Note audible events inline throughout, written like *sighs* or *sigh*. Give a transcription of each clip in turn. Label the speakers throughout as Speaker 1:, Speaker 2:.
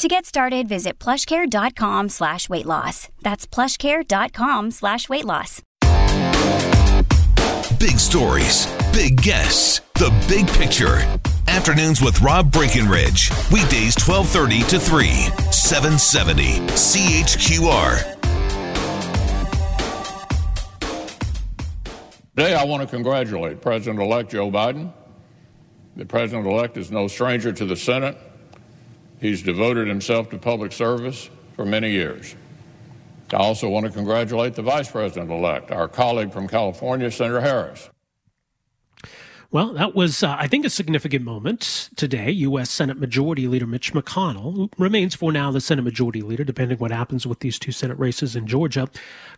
Speaker 1: To get started, visit plushcare.com slash weight loss. That's plushcare.com slash weight loss.
Speaker 2: Big stories, big guests, the big picture. Afternoons with Rob Breckenridge. Weekdays 1230 to 3, 770 CHQR.
Speaker 3: Today, I want to congratulate President elect Joe Biden. The president elect is no stranger to the Senate. He's devoted himself to public service for many years. I also want to congratulate the vice president elect, our colleague from California, Senator Harris.
Speaker 4: Well, that was, uh, I think, a significant moment today. U.S. Senate Majority Leader Mitch McConnell, who remains for now the Senate Majority Leader, depending what happens with these two Senate races in Georgia,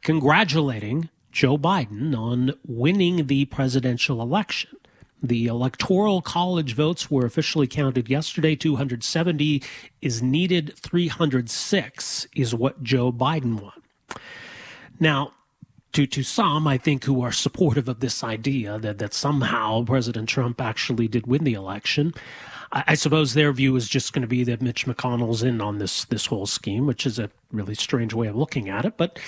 Speaker 4: congratulating Joe Biden on winning the presidential election. The electoral college votes were officially counted yesterday. 270 is needed. 306 is what Joe Biden won. Now, to, to some, I think, who are supportive of this idea that, that somehow President Trump actually did win the election, I, I suppose their view is just going to be that Mitch McConnell's in on this this whole scheme, which is a really strange way of looking at it. But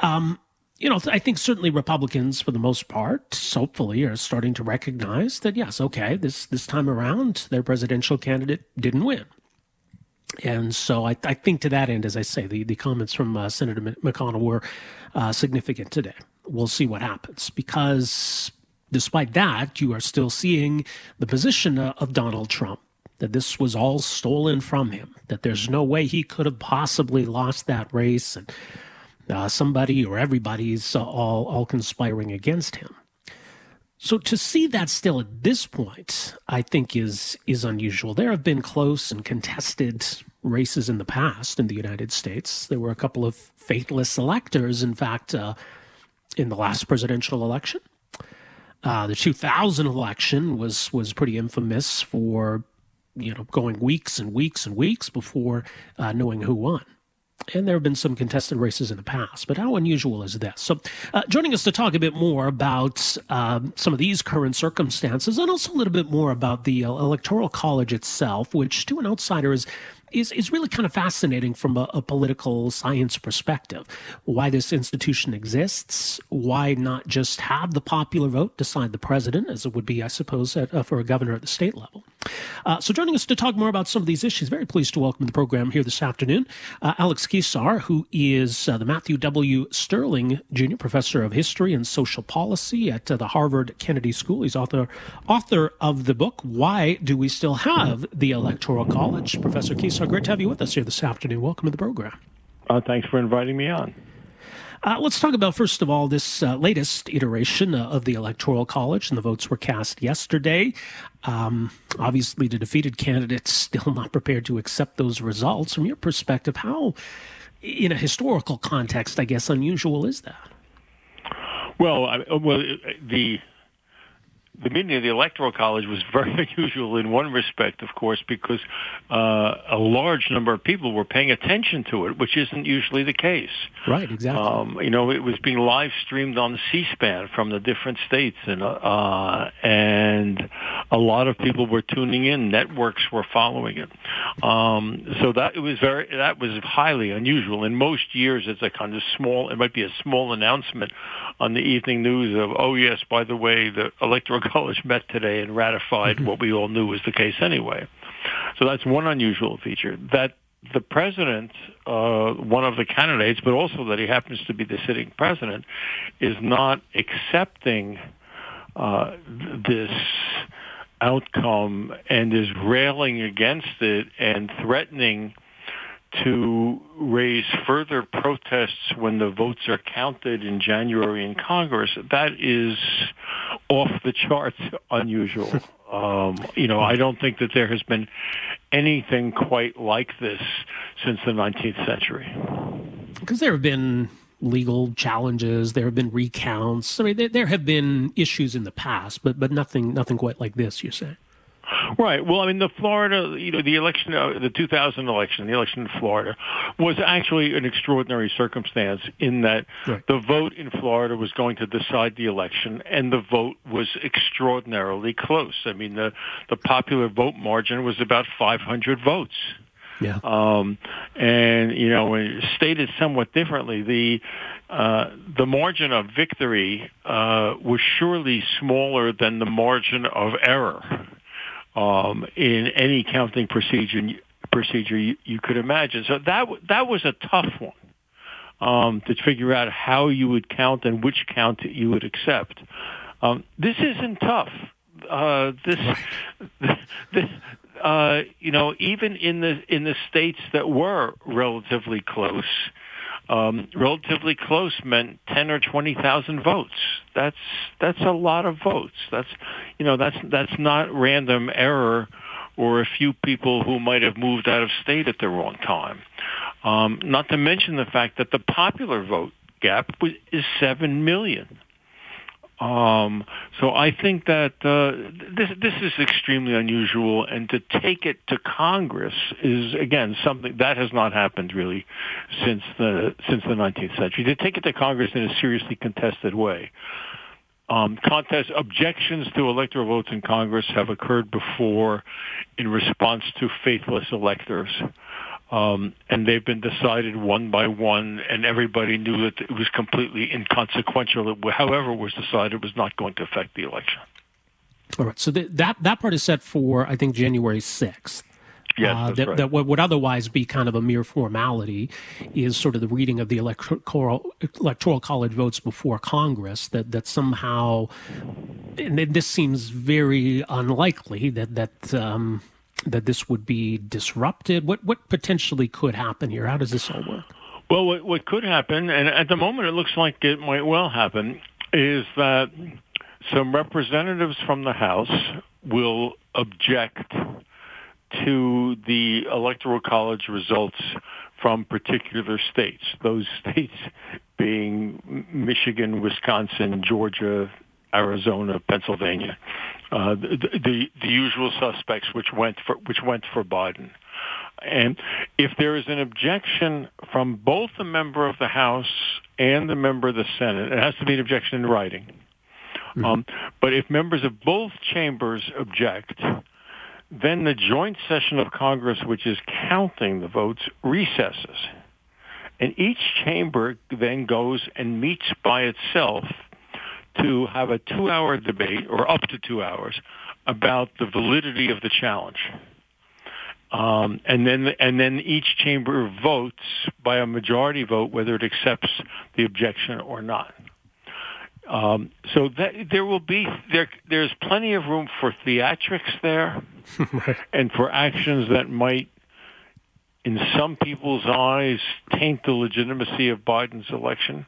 Speaker 4: um, you know, I think certainly Republicans, for the most part, hopefully, are starting to recognize that yes, okay, this this time around, their presidential candidate didn't win, and so I, I think to that end, as I say, the the comments from uh, Senator McConnell were uh, significant today. We'll see what happens because, despite that, you are still seeing the position of Donald Trump that this was all stolen from him, that there's no way he could have possibly lost that race, and uh, somebody or everybody's uh, all all conspiring against him. So to see that still at this point, I think is is unusual. There have been close and contested races in the past in the United States. There were a couple of faithless electors, in fact, uh, in the last presidential election. Uh, the 2000 election was was pretty infamous for you know going weeks and weeks and weeks before uh, knowing who won and there have been some contested races in the past, but how unusual is this? So, uh, joining us to talk a bit more about um, some of these current circumstances and also a little bit more about the uh, Electoral College itself, which to an outsider is is, is really kind of fascinating from a, a, political science perspective. Why this institution exists, why not just have the popular vote decide the president, as it would be, I suppose, at, uh, for a governor at the state level. Uh, so, joining us to talk more about some of these issues, very pleased to welcome the program here this afternoon, uh, Alex Keyssar, who is uh, the Matthew W. Stirling Jr. Professor of History and Social Policy at uh, the Harvard Kennedy School. He's author author of the book "Why Do We Still Have the Electoral College?" Professor Keyssar so great to have you with us here this afternoon. Welcome to the program.
Speaker 5: Uh, thanks for inviting me on.
Speaker 4: Uh, let's talk about, first of all, this uh, latest iteration uh, of the Electoral College, and the votes were cast yesterday. Um, obviously, the defeated candidates *laughs* still not prepared to accept those results. From your perspective, how, in a historical context, I guess, unusual is that?
Speaker 5: Well, I, well, the the meeting of the Electoral College was very *laughs* unusual in one respect, of course, because uh, a large number of people were paying attention to it, which isn't usually the case.
Speaker 4: Right, exactly. Um,
Speaker 5: you know, it was being live streamed on C-SPAN from the different states, and uh, and a lot of people were tuning in. Networks were following it. Um, so that it was very that was highly unusual. In most years, it's a kind of small. It might be a small announcement on the evening news of, oh yes, by the way, the Electoral College met today and ratified mm-hmm. what we all knew was the case anyway. So that's one unusual feature. That the president, uh, one of the candidates, but also that he happens to be the sitting president, is not accepting uh, this outcome and is railing against it and threatening to raise further protests when the votes are counted in January in Congress, that is off the charts unusual. *laughs* Um, you know, I don't think that there has been anything quite like this since the 19th century.
Speaker 4: Because there have been legal challenges. There have been recounts. I mean, there, there have been issues in the past, but but nothing nothing quite like this. You say.
Speaker 5: Right. Well, I mean, the Florida, you know, the election, uh, the 2000 election, the election in Florida, was actually an extraordinary circumstance in that right. the vote in Florida was going to decide the election, and the vote was extraordinarily close. I mean, the the popular vote margin was about 500 votes.
Speaker 4: Yeah.
Speaker 5: Um, and you know, stated somewhat differently, the uh, the margin of victory uh, was surely smaller than the margin of error um, in any counting procedure procedure you, you could imagine. So that that was a tough one um, to figure out how you would count and which count you would accept. Um, this isn't tough. Uh, this, *laughs* this, uh, you know, even in the in the states that were relatively close, um, relatively close meant ten or twenty thousand votes. That's that's a lot of votes. That's you know that's that's not random error or a few people who might have moved out of state at the wrong time. Um, not to mention the fact that the popular vote gap is seven million. Um, so I think that uh, this this is extremely unusual, and to take it to Congress is again something that has not happened really since the since the 19th century. To take it to Congress in a seriously contested way. Um, contest objections to electoral votes in Congress have occurred before in response to faithless electors. Um, and they've been decided one by one, and everybody knew that it was completely inconsequential. It, however, it was decided was not going to affect the election.
Speaker 4: All right. So the, that that part is set for I think January sixth.
Speaker 5: Yes, uh,
Speaker 4: that,
Speaker 5: right.
Speaker 4: that what would otherwise be kind of a mere formality is sort of the reading of the electoral electoral college votes before Congress. That that somehow, and this seems very unlikely that that um, that this would be disrupted? What what potentially could happen here? How does this all work?
Speaker 5: Well, what, what could happen, and at the moment it looks like it might well happen, is that some representatives from the House will object to the Electoral College results from particular states, those states being Michigan, Wisconsin, Georgia, Arizona, Pennsylvania, uh, the, the, the usual suspects which went for which went for Biden. And if there is an objection from both the member of the House and the member of the Senate, it has to be an objection in writing. Mm-hmm. Um, but if members of both chambers object, then the joint session of Congress, which is counting the votes, recesses. And each chamber then goes and meets by itself to have a two-hour debate, or up to two hours, about the validity of the challenge. Um, and then and then each chamber votes by a majority vote whether it accepts the objection or not. Um, so that, there will be there. There's plenty of room for theatrics there, *laughs* and for actions that might, in some people's eyes, taint the legitimacy of Biden's election.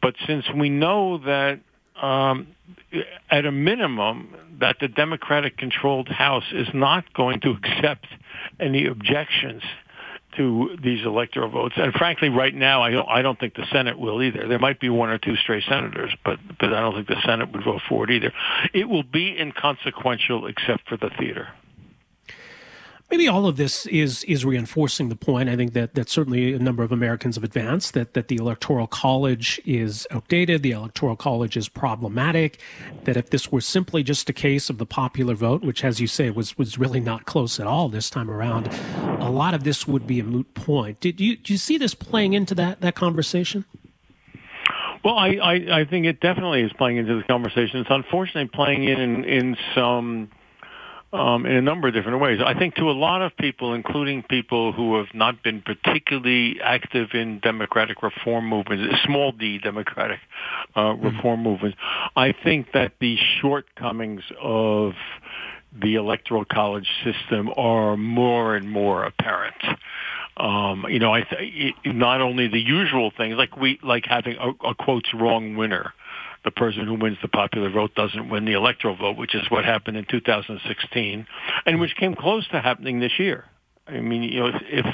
Speaker 5: But since we know that um, at a minimum, that the Democratic-controlled House is not going to accept any objections to these electoral votes. And frankly, right now, I don't, I don't think the Senate will either. There might be one or two stray senators, but but I don't think the Senate would vote for it either. It will be inconsequential except for the theater.
Speaker 4: Maybe all of this is is reinforcing the point. I think that that certainly a number of Americans have advanced that that the electoral college is outdated, the electoral college is problematic. That if this were simply just a case of the popular vote, which, as you say, was was really not close at all this time around, a lot of this would be a moot point. Did you do you see this playing into that that conversation?
Speaker 5: Well, I, I, I think it definitely is playing into the conversation. It's unfortunately playing in in, in some um, in a number of different ways. I think to a lot of people, including people who have not been particularly active in democratic reform movements, small d democratic uh, mm-hmm. reform movements, I think that the shortcomings of the electoral college system are more and more apparent. Um, you know, I th- not only the usual things like we like having a, a quotes wrong winner the person who wins the popular vote doesn't win the electoral vote, which is what happened in 2016, and which came close to happening this year. I mean, you know, if, if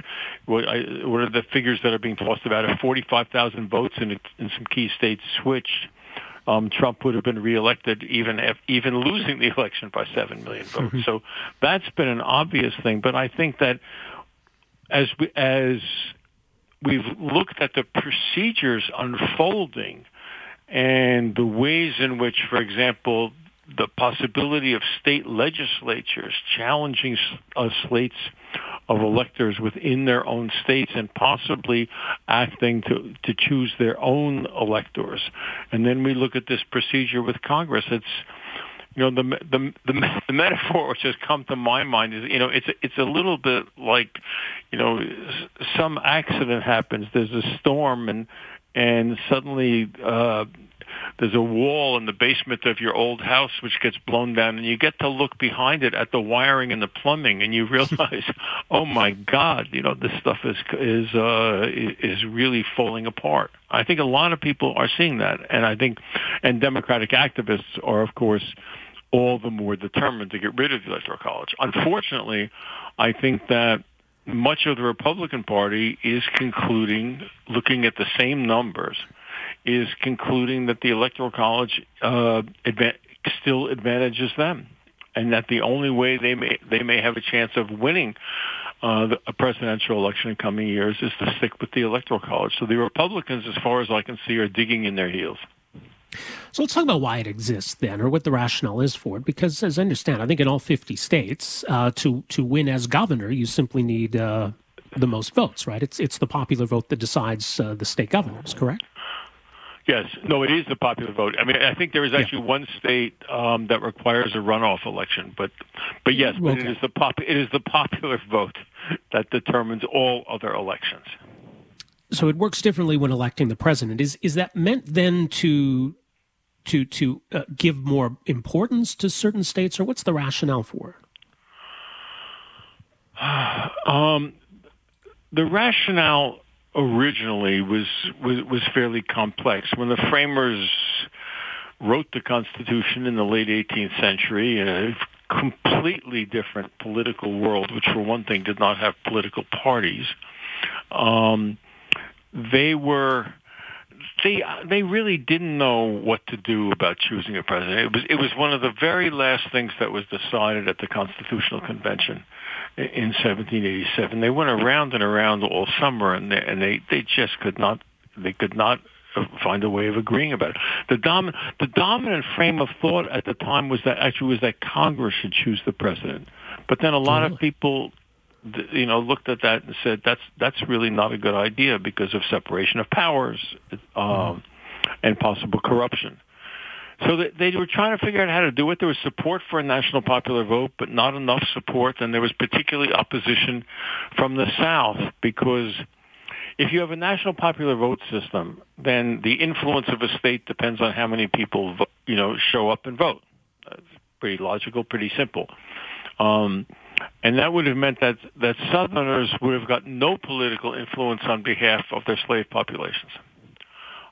Speaker 5: what, I, what are the figures that are being tossed about? If 45,000 votes in, in some key states switched, um, Trump would have been reelected even if, even losing the election by seven million votes. Mm-hmm. So that's been an obvious thing. But I think that as we, as we've looked at the procedures unfolding and the ways in which, for example, the possibility of state legislatures challenging uh, slates of electors within their own states and possibly acting to, to choose their own electors. And then we look at this procedure with Congress. It's, you know, the, the, the, the metaphor which has come to my mind is, you know, it's, it's a little bit like, you know, some accident happens. There's a storm and, and suddenly, uh, there's a wall in the basement of your old house which gets blown down and you get to look behind it at the wiring and the plumbing and you *laughs* realize oh my god you know this stuff is is uh is really falling apart. I think a lot of people are seeing that and i think and democratic activists are of course all the more determined to get rid of the electoral college. Unfortunately i think that much of the Republican Party is concluding, looking at the same numbers, is concluding that the Electoral College uh, adva- still advantages them, and that the only way they may they may have a chance of winning uh, the, a presidential election in coming years is to stick with the Electoral College. So the Republicans, as far as I can see, are digging in their heels.
Speaker 4: So let's talk about why it exists then, or what the rationale is for it. Because, as I understand, I think in all 50 states, uh, to to win as governor, you simply need uh, the most votes, right? It's it's the popular vote that decides uh, the state governors, correct?
Speaker 5: Yes, no, it is the popular vote. I mean, I think there is actually yeah. one state um, that requires a runoff election, but but yes, but okay. it is the pop it is the popular vote that determines all other elections.
Speaker 4: So it works differently when electing the president. Is is that meant then to to to uh, give more importance to certain states, or what's the rationale for
Speaker 5: it? *sighs* um, the rationale originally was, was was fairly complex. When the framers wrote the Constitution in the late 18th century a completely different political world, which for one thing did not have political parties, um, they were they they really didn't know what to do about choosing a president. It was it was one of the very last things that was decided at the Constitutional Convention in 1787. They went around and around all summer, and they, and they they just could not they could not find a way of agreeing about it. The dominant the dominant frame of thought at the time was that actually was that Congress should choose the president. But then a lot of people you know looked at that and said that's that's really not a good idea because of separation of powers um, and possible corruption. So they were trying to figure out how to do it. There was support for a national popular vote, but not enough support, and there was particularly opposition from the South because if you have a national popular vote system, then the influence of a state depends on how many people you know show up and vote. Pretty logical, pretty simple. Um, and that would have meant that that Southerners would have got no political influence on behalf of their slave populations.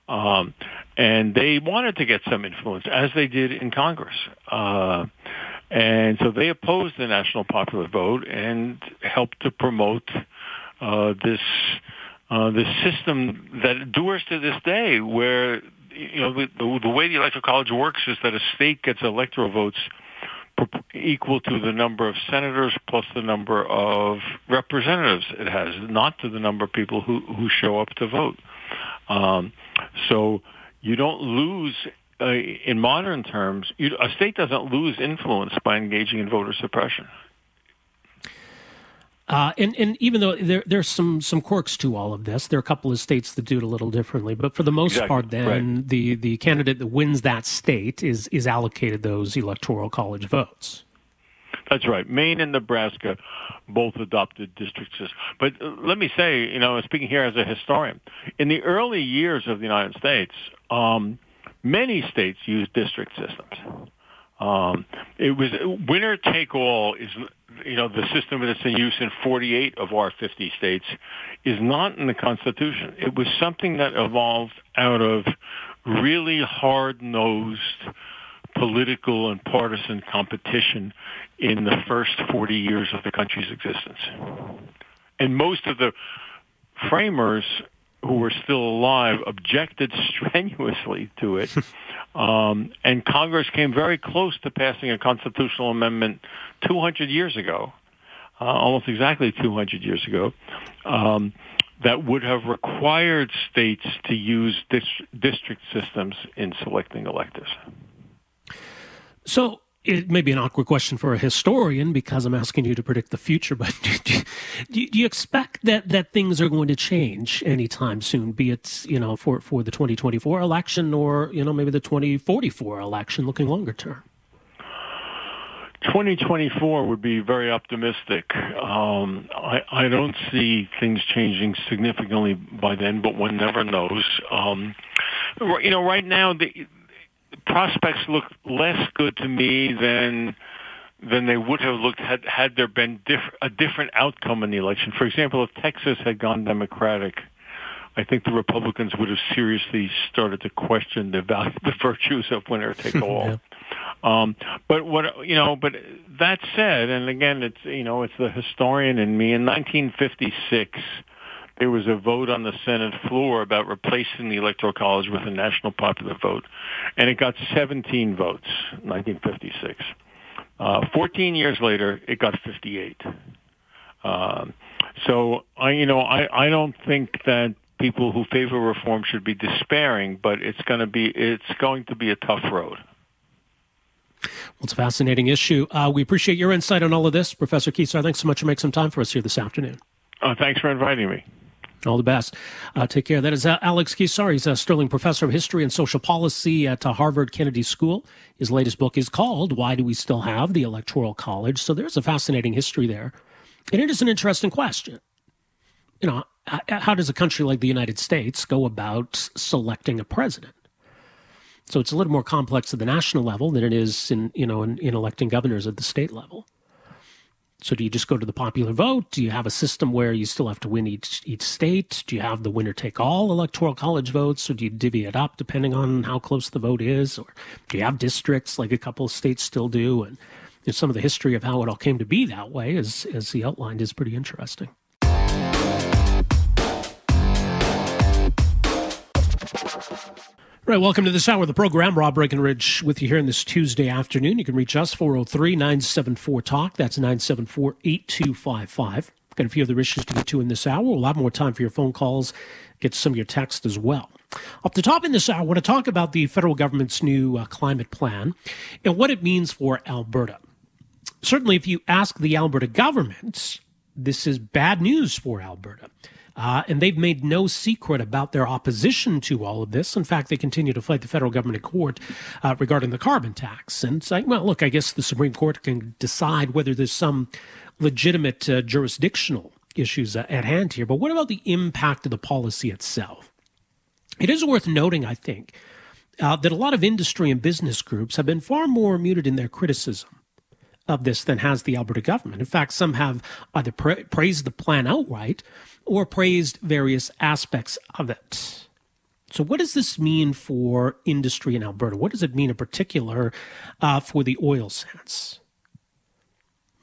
Speaker 5: Um, and they wanted to get some influence, as they did in Congress. Uh, and so they opposed the national popular vote and helped to promote uh, this uh, this system that endures to this day, where you know the, the way the electoral college works is that a state gets electoral votes equal to the number of senators plus the number of representatives it has, not to the number of people who, who show up to vote. Um, so you don't lose, uh, in modern terms, you, a state doesn't lose influence by engaging in voter suppression.
Speaker 4: Uh, and, and even though there there's some some quirks to all of this, there are a couple of states that do it a little differently. But for the most exactly. part, then right. the the candidate that wins that state is is allocated those electoral college votes.
Speaker 5: That's right. Maine and Nebraska both adopted district systems. But let me say, you know, speaking here as a historian, in the early years of the United States, um, many states used district systems. Um, it was winner take all is you know, the system that's in use in 48 of our 50 states is not in the Constitution. It was something that evolved out of really hard-nosed political and partisan competition in the first 40 years of the country's existence. And most of the framers who were still alive objected strenuously to it. *laughs* Um, and Congress came very close to passing a constitutional amendment 200 years ago, uh, almost exactly 200 years ago, um, that would have required states to use dis- district systems in selecting electors.
Speaker 4: So it may be an awkward question for a historian because I'm asking you to predict the future, *laughs* but do, you, do you expect that, that things are going to change anytime soon, be it, you know, for, for the 2024 election or, you know, maybe the 2044 election looking longer term?
Speaker 5: 2024 would be very optimistic. Um, I, I, don't see things changing significantly by then, but one never knows. Um, you know, right now the prospects look less good to me than than they would have looked had had there been diff- a different outcome in the election. For example, if Texas had gone Democratic, I think the Republicans would have seriously started to question the value, *laughs* the virtues of winner take *laughs* all. yeah. um, but what you know, but that said, and again, it's you know, it's the historian in me. In 1956 there was a vote on the Senate floor about replacing the Electoral College with a national popular vote, and it got 17 votes, 1956. Uh, 14 years later, it got 58. Um, so I, you know, I, I don't think that people who favor reform should be despairing, but it's going to be it's going to be a tough road.
Speaker 4: Well, it's a fascinating issue. Uh, we appreciate your insight on all of this, Professor Keyssar. Thanks so much for making some time for us here this afternoon.
Speaker 5: Uh, thanks for inviting me.
Speaker 4: All the best. Uh, take care. That is uh, Alex Keyssar. He's a Stirling Professor of History and Social Policy at uh, Harvard Kennedy School. His latest book is called Why Do We Still Have the Electoral College? So there's a fascinating history there. And it is an interesting question. You know, how does a country like the United States go about selecting a president? So it's a little more complex at the national level than it is in, you know, in, in electing governors at the state level. So do you just go to the popular vote? Do you have a system where you still have to win each each state? Do you have the winner take all electoral college votes, or do you divvy it up depending on how close the vote is? Or do you have districts like a couple of states still do? And you know, some of the history of how it all came to be that way, as as he outlined, is pretty interesting. Right, welcome to this hour of the program. Rob Breckenridge with you here on this Tuesday afternoon. You can reach us 403 974 Talk. That's 974 8255. Got a few other issues to get to in this hour. We'll have more time for your phone calls, get some of your text as well. Off the top in this hour, I want to talk about the federal government's new uh, climate plan and what it means for Alberta. Certainly, if you ask the Alberta government, this is bad news for Alberta. Uh, and they've made no secret about their opposition to all of this. In fact, they continue to fight the federal government in court uh, regarding the carbon tax and say, well, look, I guess the Supreme Court can decide whether there's some legitimate uh, jurisdictional issues at hand here. But what about the impact of the policy itself? It is worth noting, I think, uh, that a lot of industry and business groups have been far more muted in their criticism of this than has the Alberta government. In fact, some have either pra- praised the plan outright or praised various aspects of it. So, what does this mean for industry in Alberta? What does it mean in particular uh, for the oil sands?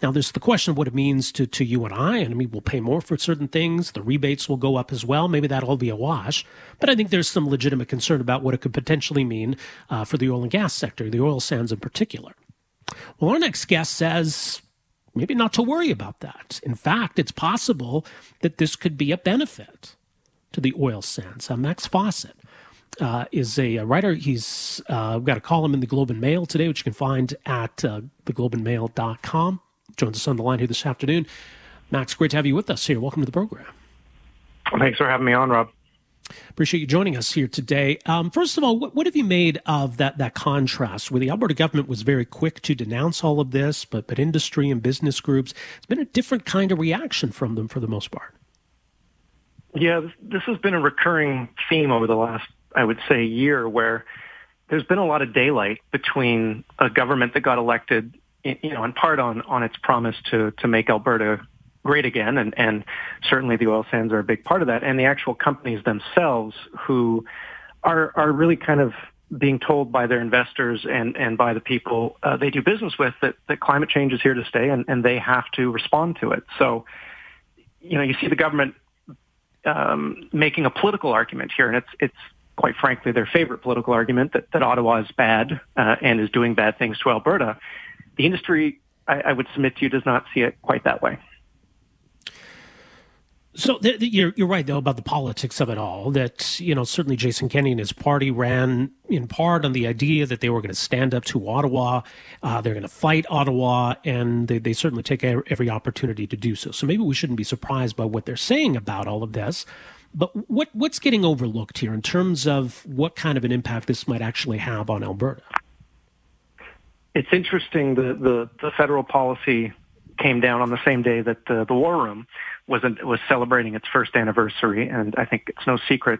Speaker 4: Now, there's the question of what it means to, to you and I. And I mean, we'll pay more for certain things. The rebates will go up as well. Maybe that'll be a wash. But I think there's some legitimate concern about what it could potentially mean uh, for the oil and gas sector, the oil sands in particular. Well, our next guest says maybe not to worry about that. In fact, it's possible that this could be a benefit to the oil sands. Uh, Max Fawcett uh, is a, a, writer. He's uh, got a column in the Globe and Mail today, which you can find at uh, theglobeandmail.com. Joins us on the line here this afternoon. Max, great to have you with us here. Welcome to the program.
Speaker 6: Thanks for having me on, Rob.
Speaker 4: Appreciate you joining us here today. Um, first of all, what, what, have you made of that that contrast where the Alberta government was very quick to denounce all of this, but but industry and business groups, it's been a different kind of reaction from them for the most part.
Speaker 6: Yeah, this, this has been a recurring theme over the last, I would say, year where there's been a lot of daylight between a government that got elected, you know, in part on on its promise to to make Alberta great again, and, and certainly the oil sands are a big part of that, and the actual companies themselves who are are really kind of being told by their investors and, and by the people uh, they do business with that, that climate change is here to stay and, and they have to respond to it. So, you know, you see the government um, making a political argument here, and it's it's quite frankly their favorite political argument that, that Ottawa is bad uh, and is doing bad things to Alberta. The industry, I, I would submit to you, does not see it quite that way.
Speaker 4: So the, the, you're you're right though about the politics of it all. That you know certainly Jason Kenney and his party ran in part on the idea that they were going to stand up to Ottawa, uh, they're going to fight Ottawa, and they, they certainly take every opportunity to do so. So maybe we shouldn't be surprised by what they're saying about all of this. But what what's getting overlooked here in terms of what kind of an impact this might actually have on Alberta?
Speaker 6: It's interesting the the, the federal policy came down on the same day that the, the War Room was was celebrating its first anniversary, and I think it's no secret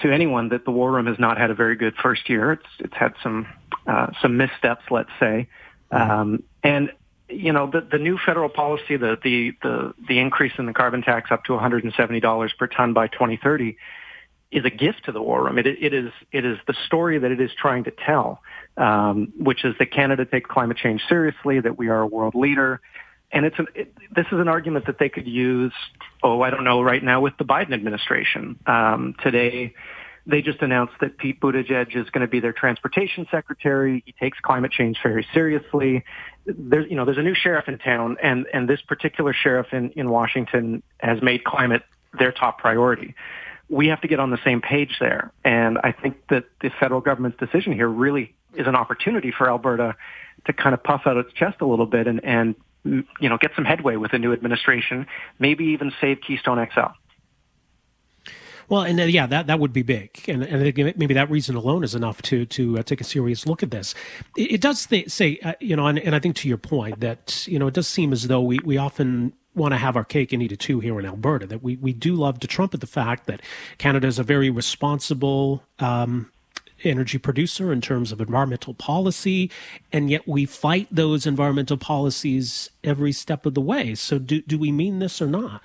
Speaker 6: to anyone that the War Room has not had a very good first year. It's it's had some uh, some missteps, let's say, um, and you know the the new federal policy, the the the the increase in the carbon tax up to 170 dollars per ton by 2030 is a gift to the war room. It, it is it is the story that it is trying to tell, um, which is that Canada takes climate change seriously, that we are a world leader, and it's an, it, this is an argument that they could use. Oh, I don't know right now with the Biden administration. Um, today, they just announced that Pete Buttigieg is going to be their transportation secretary. He takes climate change very seriously. There's, you know, there's a new sheriff in town, and and this particular sheriff in in Washington has made climate their top priority we have to get on the same page there. And I think that the federal government's decision here really is an opportunity for Alberta to kind of puff out its chest a little bit and, and you know, get some headway with the new administration, maybe even save Keystone XL.
Speaker 4: Well, and uh, yeah, that, that would be big, and, and I think maybe that reason alone is enough to to uh, take a serious look at this. It, it does th- say, uh, you know, and, and I think to your point that you know it does seem as though we we often want to have our cake and eat it too here in Alberta. That we, we do love to trumpet the fact that Canada is a very responsible um, energy producer in terms of environmental policy, and yet we fight those environmental policies every step of the way. So, do, do we mean this or not?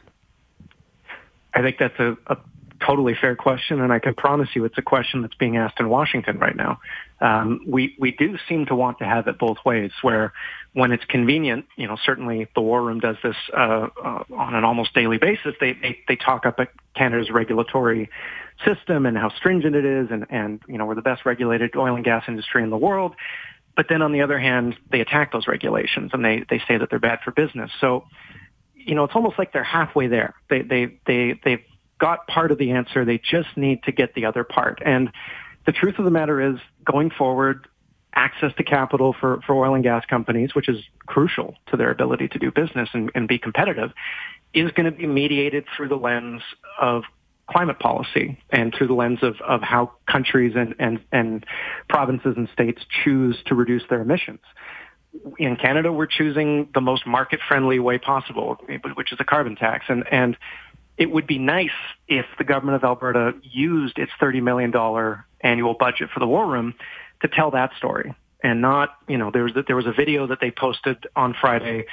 Speaker 6: I think that's a, a totally fair question, and I can promise you it's a question that's being asked in Washington right now. Um, we we do seem to want to have it both ways, where when it's convenient, you know, certainly the War Room does this uh, uh, on an almost daily basis. They, they they talk up Canada's regulatory system and how stringent it is, and and you know we're the best regulated oil and gas industry in the world. But then on the other hand, they attack those regulations and they they say that they're bad for business. So you know, it's almost like they're halfway there. They they they they've got part of the answer. They just need to get the other part. And the truth of the matter is, going forward, access to capital for, for oil and gas companies, which is crucial to their ability to do business and, and be competitive, is going to be mediated through the lens of climate policy and through the lens of, of how countries and, and, and provinces and states choose to reduce their emissions. In Canada, we're choosing the most market-friendly way possible, which is a carbon tax. And, and it would be nice if the government of Alberta used its $30 million annual budget for the war room to tell that story and not, you know, there was, there was a video that they posted on Friday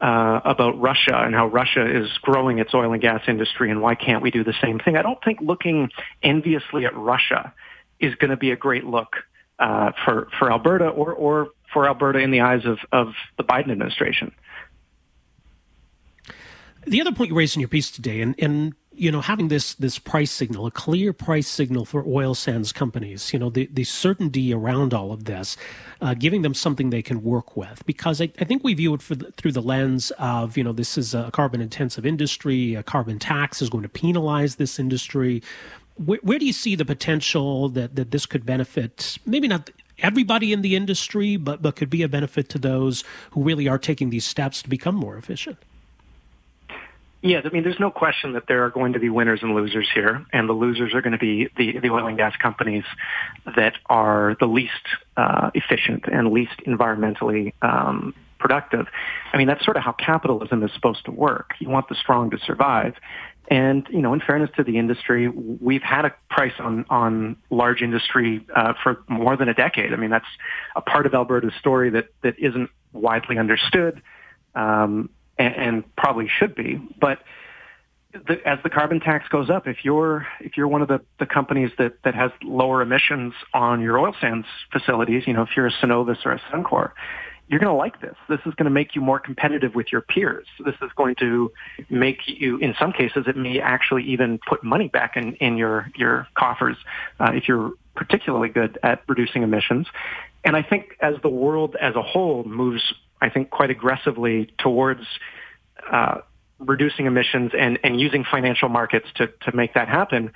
Speaker 6: uh, about Russia and how Russia is growing its oil and gas industry and why can't we do the same thing. I don't think looking enviously at Russia is going to be a great look uh, for, for Alberta or, or for Alberta in the eyes of, of the Biden administration.
Speaker 4: The other point you raised in your piece today, and, and you know, having this this price signal, a clear price signal for oil sands companies, you know, the, the certainty around all of this, uh, giving them something they can work with. Because I, I think we view it the, through the lens of, you know, this is a carbon intensive industry, a carbon tax is going to penalize this industry. Where, where do you see the potential that, that this could benefit, maybe not everybody in the industry, but, but could be a benefit to those who really are taking these steps to become more efficient?
Speaker 6: Yeah, I mean, there's no question that there are going to be winners and losers here, and the losers are going to be the, the oil and gas companies that are the least uh, efficient and least environmentally um, productive. I mean, that's sort of how capitalism is supposed to work. You want the strong to survive. And, you know, in fairness to the industry, we've had a price on, on large industry uh, for more than a decade. I mean, that's a part of Alberta's story that, that isn't widely understood. Um, and, and probably should be. But the, as the carbon tax goes up, if you're if you're one of the, the companies that, that has lower emissions on your oil sands facilities, you know, if you're a Cenovus or a Suncor, you're going to like this. This is going to make you more competitive with your peers. This is going to make you, in some cases, it may actually even put money back in, in your your coffers uh, if you're particularly good at reducing emissions. And I think as the world as a whole moves, I think quite aggressively towards uh, reducing emissions and, and using financial markets to, to make that happen,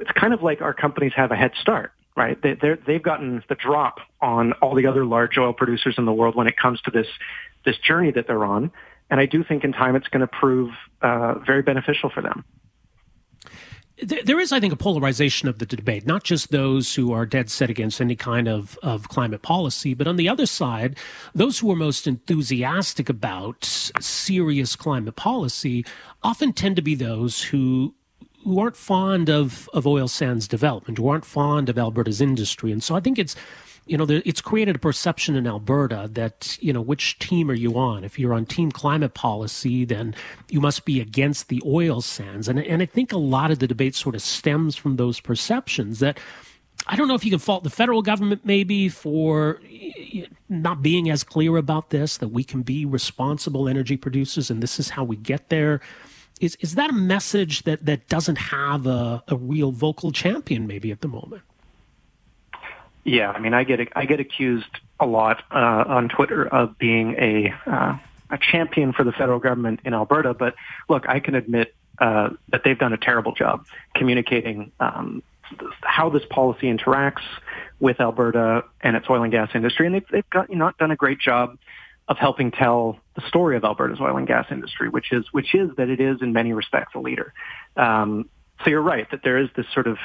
Speaker 6: it's kind of like our companies have a head start, right? They, they've gotten the drop on all the other large oil producers in the world when it comes to this, this journey that they're on. And I do think in time it's going to prove uh, very beneficial for them
Speaker 4: there is, I think, a polarization of the debate, not just those who are dead set against any kind of, of climate policy, but on the other side, those who are most enthusiastic about serious climate policy often tend to be those who who aren't fond of, of oil sands development, who aren't fond of Alberta's industry. And so I think it's you know, it's created a perception in Alberta that, you know, which team are you on? If you're on team climate policy, then you must be against the oil sands. And, and I think a lot of the debate sort of stems from those perceptions that I don't know if you can fault the federal government maybe for not being as clear about this, that we can be responsible energy producers and this is how we get there. Is, is that a message that, that doesn't have a, a real vocal champion maybe at the moment?
Speaker 6: Yeah, I mean, I get I get accused a lot uh, on Twitter of being a uh, a champion for the federal government in Alberta, but look, I can admit uh, that they've done a terrible job communicating um, how this policy interacts with Alberta and its oil and gas industry, and they've, they've got, not done a great job of helping tell the story of Alberta's oil and gas industry, which is which is that it is in many respects a leader. Um, so you're right that there is this sort of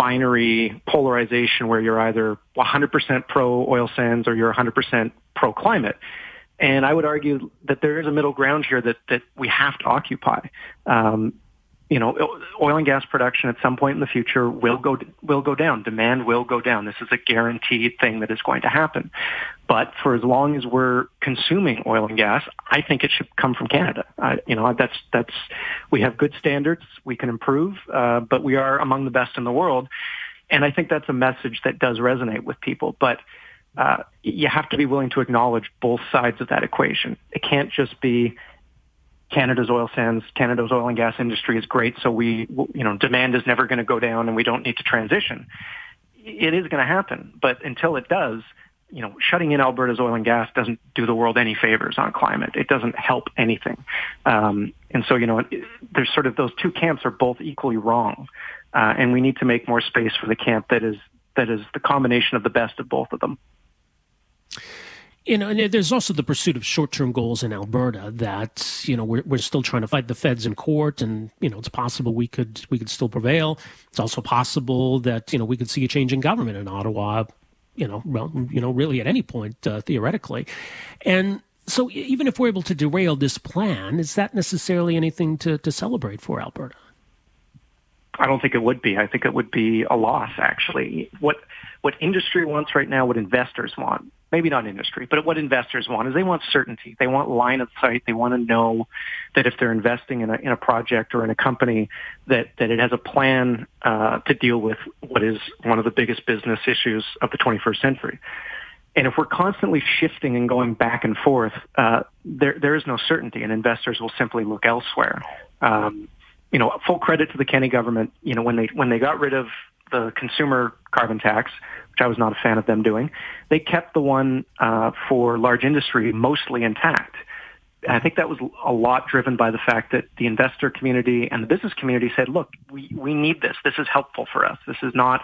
Speaker 6: binary polarization where you're either 100% pro oil sands or you're 100% pro climate. And I would argue that there is a middle ground here that, that we have to occupy. Um, you know, oil and gas production at some point in the future will go will go down. Demand will go down. This is a guaranteed thing that is going to happen. But for as long as we're consuming oil and gas, I think it should come from Canada. Uh, you know, that's that's we have good standards. We can improve, uh, but we are among the best in the world. And I think that's a message that does resonate with people. But uh, you have to be willing to acknowledge both sides of that equation. It can't just be Canada's oil sands, Canada's oil and gas industry is great, so we, you know, demand is never going to go down and we don't need to transition. It is going to happen, but until it does, you know, shutting in Alberta's oil and gas doesn't do the world any favors on climate. It doesn't help anything. Um, and so, you know, there's sort of those two camps are both equally wrong. Uh, and we need to make more space for the camp that is, that is the combination of the best of both of them.
Speaker 4: You know, and there's also the pursuit of short-term goals in Alberta that you know we're we're still trying to fight the feds in court, and you know it's possible we could we could still prevail. It's also possible that you know we could see a change in government in Ottawa. You know, well, you know, really at any point uh, theoretically, and so even if we're able to derail this plan, is that necessarily anything to to celebrate for Alberta?
Speaker 6: I don't think it would be. I think it would be a loss, actually. What what industry wants right now, what investors want, maybe not industry, but what investors want is they want certainty. They want line of sight. They want to know that if they're investing in a, in a project or in a company, that, that it has a plan uh, to deal with what is one of the biggest business issues of the 21st century. And if we're constantly shifting and going back and forth, uh, there there is no certainty, and investors will simply look elsewhere. Um, you know, full credit to the Kenney government. You know, when they when they got rid of the consumer carbon tax, which I was not a fan of them doing, they kept the one uh, for large industry mostly intact. I think that was a lot driven by the fact that the investor community and the business community said, look, we, we need this. This is helpful for us. This is not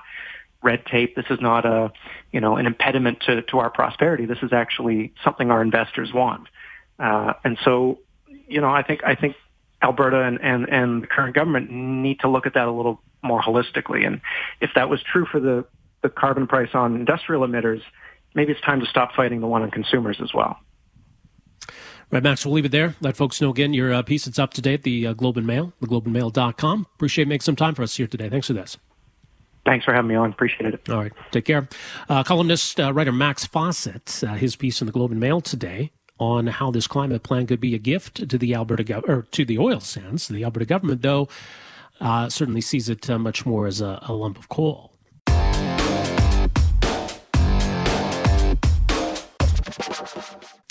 Speaker 6: red tape. This is not a, you know, an impediment to, to our prosperity. This is actually something our investors want. Uh, and so, you know, I think, I think Alberta and, and, and the current government need to look at that a little more holistically. And if that was true for the, the carbon price on industrial emitters, maybe it's time to stop fighting the one on consumers as well.
Speaker 4: Right, Max, we'll leave it there. Let folks know again your uh, piece. It's up to date, the uh, Globe and Mail, theglobeandmail.com. Appreciate making some time for us here today. Thanks for this.
Speaker 6: Thanks for having me on. Appreciate it.
Speaker 4: All right. Take care. Uh, columnist, uh, writer Max Fawcett, uh, his piece in the Globe and Mail today on how this climate plan could be a gift to the Alberta or to the oil sands. The Alberta government, though, uh, certainly sees it uh, much more as a, a lump of coal.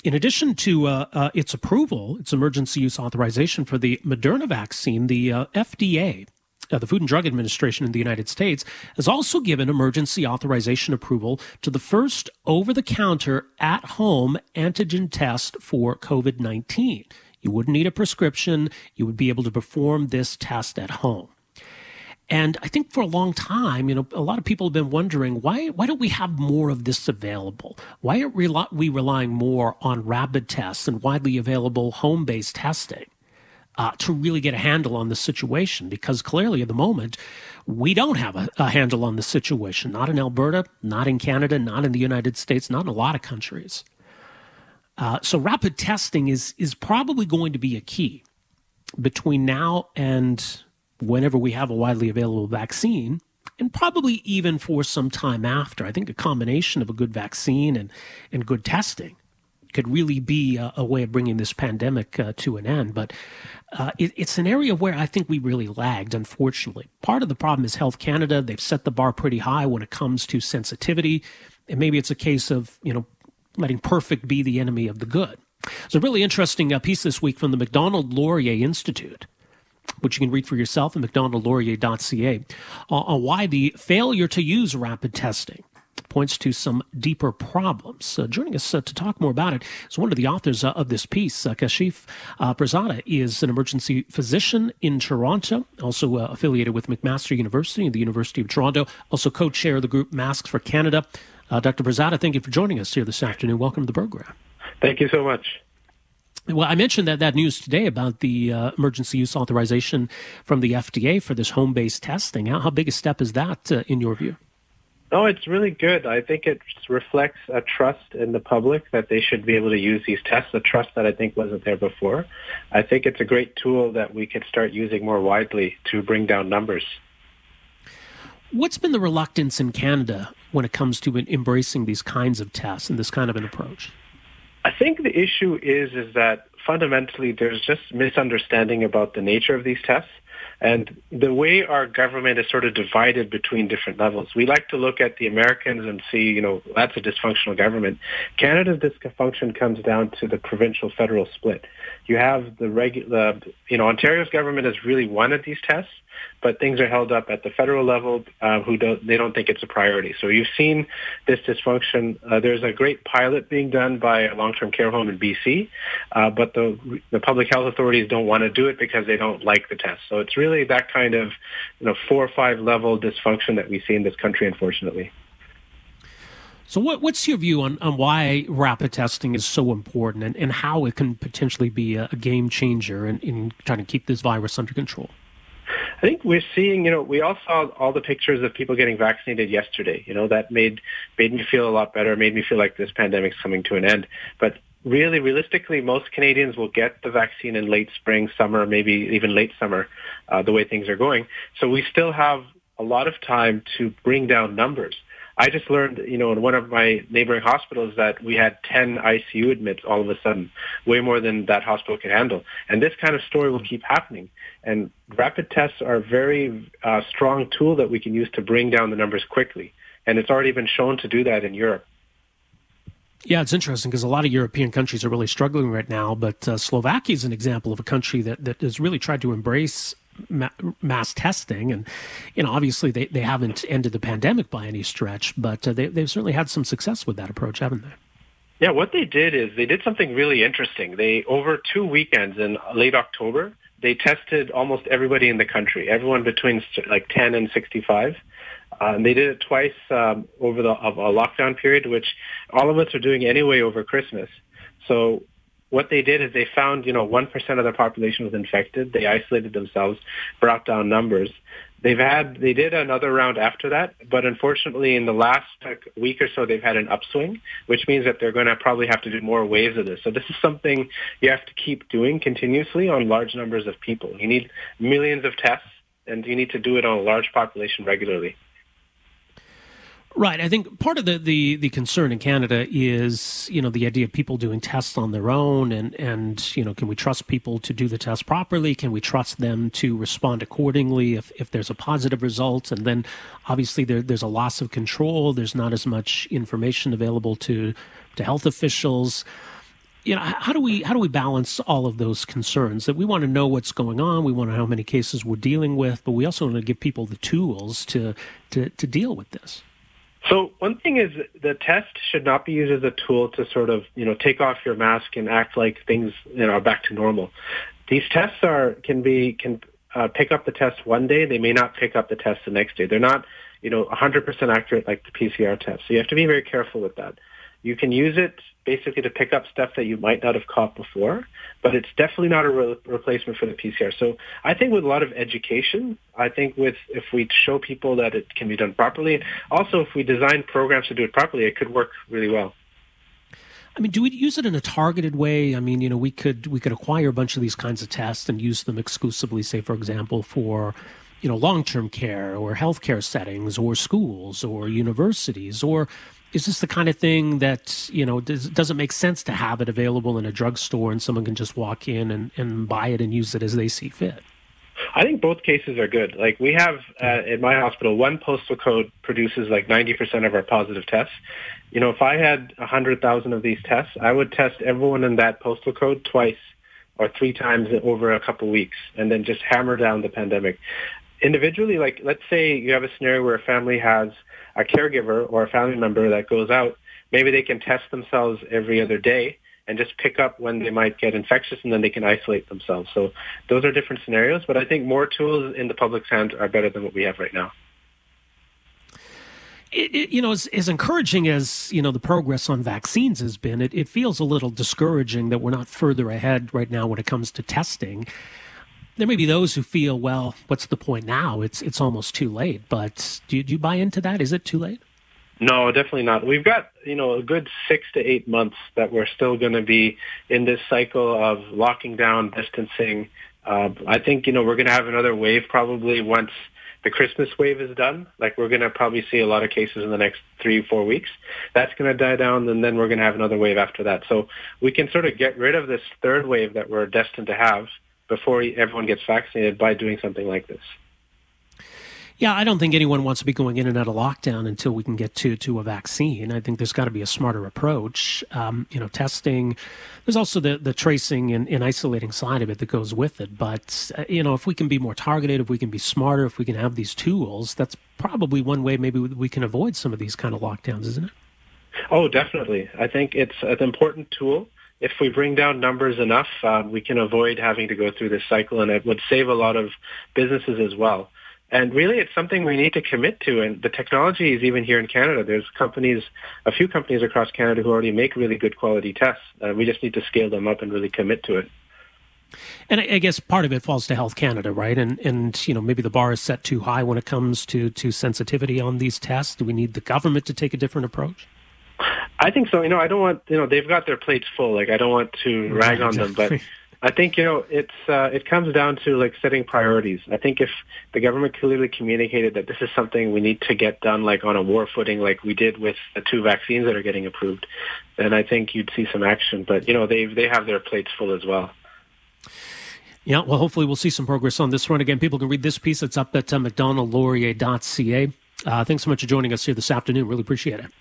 Speaker 4: In addition to uh, uh, its approval, its emergency use authorization for the Moderna vaccine, the uh, FDA, uh, the Food and Drug Administration in the United States, has also given emergency authorization approval to the first over the counter at home antigen test for COVID 19. You wouldn't need a prescription, you would be able to perform this test at home. And I think for a long time, you know, a lot of people have been wondering why why don't we have more of this available? Why are we relying more on rapid tests and widely available home based testing uh, to really get a handle on the situation? Because clearly, at the moment, we don't have a, a handle on the situation. Not in Alberta, not in Canada, not in the United States, not in a lot of countries. Uh, so rapid testing is is probably going to be a key between now and whenever we have a widely available vaccine, and probably even for some time after. I think a combination of a good vaccine and, and good testing could really be a, a way of bringing this pandemic uh, to an end. But uh, it, it's an area where I think we really lagged, unfortunately. Part of the problem is Health Canada. They've set the bar pretty high when it comes to sensitivity. And maybe it's a case of, you know, letting perfect be the enemy of the good. It's a really interesting uh, piece this week from the Macdonald Laurier Institute which you can read for yourself at macdonaldlaurier.ca, uh, on why the failure to use rapid testing points to some deeper problems. Uh, joining us uh, to talk more about it is one of the authors uh, of this piece. Uh, Kashif uh, Pirzada is an emergency physician in Toronto, also uh, affiliated with McMaster University and the University of Toronto, also co-chair of the group Masks for Canada. Dr. Pirzada, thank you for joining us here this afternoon. Welcome to the program.
Speaker 7: Thank you so much.
Speaker 4: Well, I mentioned that that news today about the uh, emergency use authorization from the FDA for this home-based testing. How, how big a step is that uh, in your view?
Speaker 7: No, it's really good. I think it reflects a trust in the public that they should be able to use these tests, a trust that I think wasn't there before. I think it's a great tool that we could start using more widely to bring down numbers.
Speaker 4: What's been the reluctance in Canada when it comes to embracing these kinds of tests and this kind of an approach?
Speaker 7: I think the issue is is that fundamentally there's just misunderstanding about the nature of these tests and the way our government is sort of divided between different levels. We like to look at the Americans and see, you know, that's a dysfunctional government. Canada's dysfunction comes down to the provincial federal split. You have the regular, you know, Ontario's government has really wanted these tests but things are held up at the federal level uh, who don't they don't think it's a priority. So you've seen this dysfunction. Uh, there's a great pilot being done by a long-term care home in BC, uh, but the the public health authorities don't want to do it because they don't like the test. So it's really that kind of you know four or five level dysfunction that we see in this country, unfortunately.
Speaker 4: So, what, what's your view on, on why rapid testing is so important and, and how it can potentially be a, a game changer in, in trying to keep this virus under control?
Speaker 7: I think we're seeing, you know, we all saw all the pictures of people getting vaccinated yesterday. You know, that made made me feel a lot better, made me feel like this pandemic's coming to an end. But really, realistically, most Canadians will get the vaccine in late spring, summer, maybe even late summer, uh, the way things are going. So we still have a lot of time to bring down numbers. I just learned, you know, in one of my neighboring hospitals that we had 10 ICU admits all of a sudden, way more than that hospital could handle. And this kind of story will keep happening. And rapid tests are a very uh, strong tool that we can use to bring down the numbers quickly. And it's already been shown to do that in Europe.
Speaker 4: Yeah, it's interesting because a lot of European countries are really struggling right now, but uh, Slovakia is an example of a country that, that has really tried to embrace ma- mass testing. And, you know, obviously they, they haven't ended the pandemic by any stretch, but uh, they, they've certainly had some success with that approach, haven't they?
Speaker 7: Yeah, what they did is they did something really interesting. They, over two weekends in late October, they tested almost everybody in the country, everyone between like 10 and 65. Uh, and they did it twice um, over the of a lockdown period, which all of us are doing anyway over Christmas. So what they did is they found, you know, 1% of their population was infected. They isolated themselves, brought down numbers. They've had, they did another round after that, but unfortunately in the last week or so, they've had an upswing, which means that they're going to probably have to do more waves of this. So this is something you have to keep doing continuously on large numbers of people. You need millions of tests and you need to do it on a large population regularly.
Speaker 4: Right. I think part of the, the, the concern in Canada is, you know, the idea of people doing tests on their own and, and, you know, can we trust people to do the test properly? Can we trust them to respond accordingly if, if there's a positive result? And then obviously there, there's a loss of control. There's not as much information available to, to health officials. You know, how do we how do we balance all of those concerns that we want to know what's going on, we want to know how many cases we're dealing with, but we also want to give people the tools to to, to deal with this.
Speaker 7: So one thing is the test should not be used as a tool to sort of, you know, take off your mask and act like things, you know, are back to normal. These tests are, can be, can uh, pick up the test one day. They may not pick up the test the next day. They're not, you know, 100% accurate like the PCR test. So you have to be very careful with that. You can use it basically to pick up stuff that you might not have caught before, but it's definitely not a re- replacement for the PCR. So I think with a lot of education, I think with if we show people that it can be done properly, also if we design programs to do it properly, it could work really well.
Speaker 4: I mean, do we use it in a targeted way? I mean, you know, we could we could acquire a bunch of these kinds of tests and use them exclusively, say, for example, for you know long-term care or healthcare settings or schools or universities or is this the kind of thing that you know does, does it make sense to have it available in a drugstore and someone can just walk in and, and buy it and use it as they see fit?
Speaker 7: I think both cases are good. Like we have uh, in my hospital, one postal code produces like 90% of our positive tests. You know, if I had 100,000 of these tests, I would test everyone in that postal code twice or three times over a couple weeks and then just hammer down the pandemic. Individually, like let's say you have a scenario where a family has a caregiver or a family member that goes out, maybe they can test themselves every other day and just pick up when they might get infectious and then they can isolate themselves. So those are different scenarios, but I think more tools in the public's hands are better than what we have right now.
Speaker 4: It, it, you know, as, as, encouraging as you know the progress on vaccines has been, it, it feels a little discouraging that we're not further ahead right now when it comes to testing there may be those who feel, well, what's the point now? It's it's almost too late. But do you, do you buy into that? Is it too late?
Speaker 7: No, definitely not. We've got you know a good six to eight months that we're still going to be in this cycle of locking down, distancing. Uh, I think you know we're going to have another wave probably once the Christmas wave is done. Like we're going to probably see a lot of cases in the next three, four weeks. That's going to die down, and then we're going to have another wave after that. So we can sort of get rid of this third wave that we're destined to have before everyone gets vaccinated by doing something like this.
Speaker 4: Yeah, I don't think anyone wants to be going in and out of lockdown until we can get to to a vaccine. I think there's got to be a smarter approach. Um, you know, testing. There's also the the tracing and, and, isolating side of it that goes with it. But uh, you know, if we can be more targeted, if we can be smarter, if we can have these tools, that's probably one way maybe we can avoid some of these kind of lockdowns, isn't it?
Speaker 7: Oh, definitely. I think it's an important tool if we bring down numbers enough, uh, we can avoid having to go through this cycle, and it would save a lot of businesses as well. And really, it's something we need to commit to. And the technology is even here in Canada. There's companies, a few companies across Canada who already make really good quality tests. Uh, we just need to scale them up and really commit to it.
Speaker 4: And I guess part of it falls to Health Canada, right? And and you know maybe the bar is set too high when it comes to to sensitivity on these tests. Do we need the government to take a different approach?
Speaker 7: I think so. You know, I don't want you know they've got their plates full. Like I don't want to rag on them, but I think you know it's uh, it comes down to like setting priorities. I think if the government clearly communicated that this is something we need to get done, like on a war footing, like we did with the two vaccines that are getting approved, then I think you'd see some action. But you know they they have their plates full as well.
Speaker 4: Yeah, well, hopefully we'll see some progress on this one. Again, people can read this piece. It's up at uh, macdonaldlaurier.ca. Uh, thanks so much for joining us here this afternoon. Really appreciate it.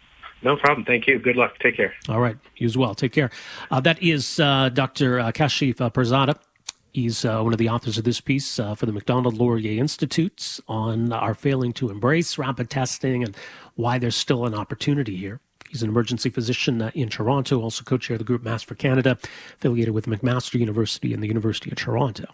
Speaker 7: No problem. Thank you. Good luck. Take care.
Speaker 4: All right. You as well. Take care. Uh, that is uh, Dr. Uh, Kashif uh, Pirzada. He's uh, one of the authors of this piece uh, for the Macdonald Laurier Institute on our failing to embrace rapid testing and why there's still an opportunity here. He's an emergency physician uh, in Toronto, also co chair of the group Masks for Canada, affiliated with McMaster University and the University of Toronto.